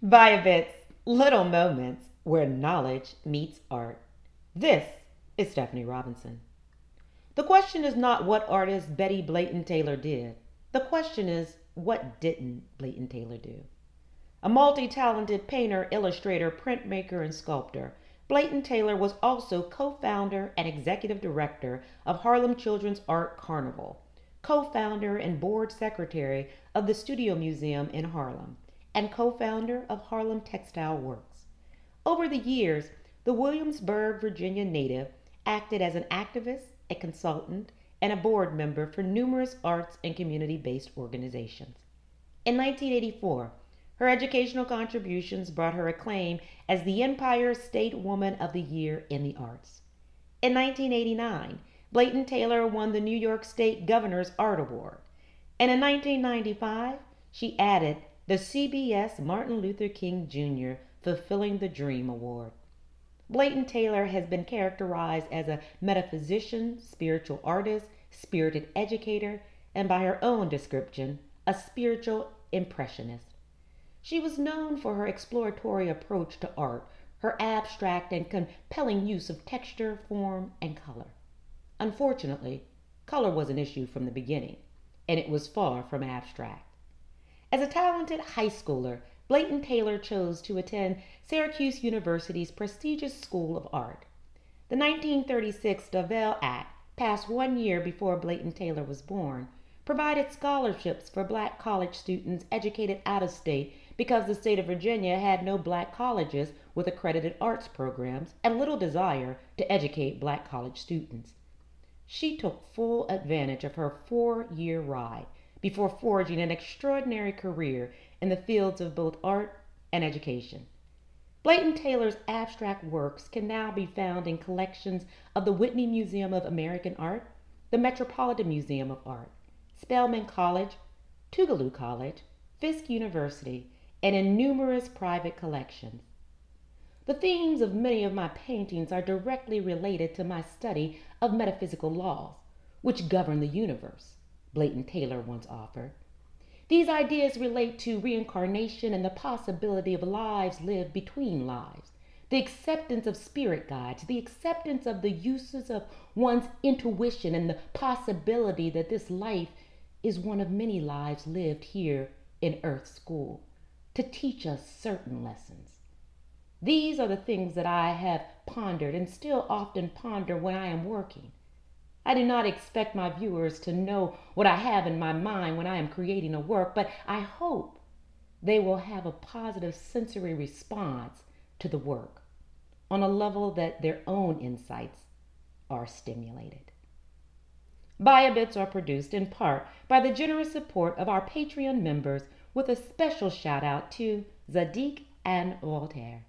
Biobits, little moments where knowledge meets art. This is Stephanie Robinson. The question is not what artist Betty Blayton Taylor did. The question is what didn't Blayton Taylor do? A multi talented painter, illustrator, printmaker, and sculptor, Blayton Taylor was also co founder and executive director of Harlem Children's Art Carnival, co founder and board secretary of the Studio Museum in Harlem and co founder of Harlem Textile Works. Over the years, the Williamsburg, Virginia native acted as an activist, a consultant, and a board member for numerous arts and community based organizations. In 1984, her educational contributions brought her acclaim as the Empire State Woman of the Year in the Arts. In 1989, Blayton Taylor won the New York State Governor's Art Award. And in 1995, she added the CBS Martin Luther King Jr. Fulfilling the Dream Award. Blayton Taylor has been characterized as a metaphysician, spiritual artist, spirited educator, and by her own description, a spiritual impressionist. She was known for her exploratory approach to art, her abstract and compelling use of texture, form, and color. Unfortunately, color was an issue from the beginning, and it was far from abstract. As a talented high schooler, Blayton Taylor chose to attend Syracuse University's prestigious School of Art. The 1936 Dovell Act, passed one year before Blayton Taylor was born, provided scholarships for black college students educated out of state because the state of Virginia had no black colleges with accredited arts programs and little desire to educate black college students. She took full advantage of her four year ride before forging an extraordinary career in the fields of both art and education. Blayton Taylor's abstract works can now be found in collections of the Whitney Museum of American Art, the Metropolitan Museum of Art, Spelman College, Tougaloo College, Fisk University, and in numerous private collections. The themes of many of my paintings are directly related to my study of metaphysical laws, which govern the universe. Blayton Taylor once offered. These ideas relate to reincarnation and the possibility of lives lived between lives, the acceptance of spirit guides, the acceptance of the uses of one's intuition, and the possibility that this life is one of many lives lived here in Earth School to teach us certain lessons. These are the things that I have pondered and still often ponder when I am working. I do not expect my viewers to know what I have in my mind when I am creating a work, but I hope they will have a positive sensory response to the work on a level that their own insights are stimulated. Biobits are produced in part by the generous support of our Patreon members with a special shout out to Zadik and Voltaire.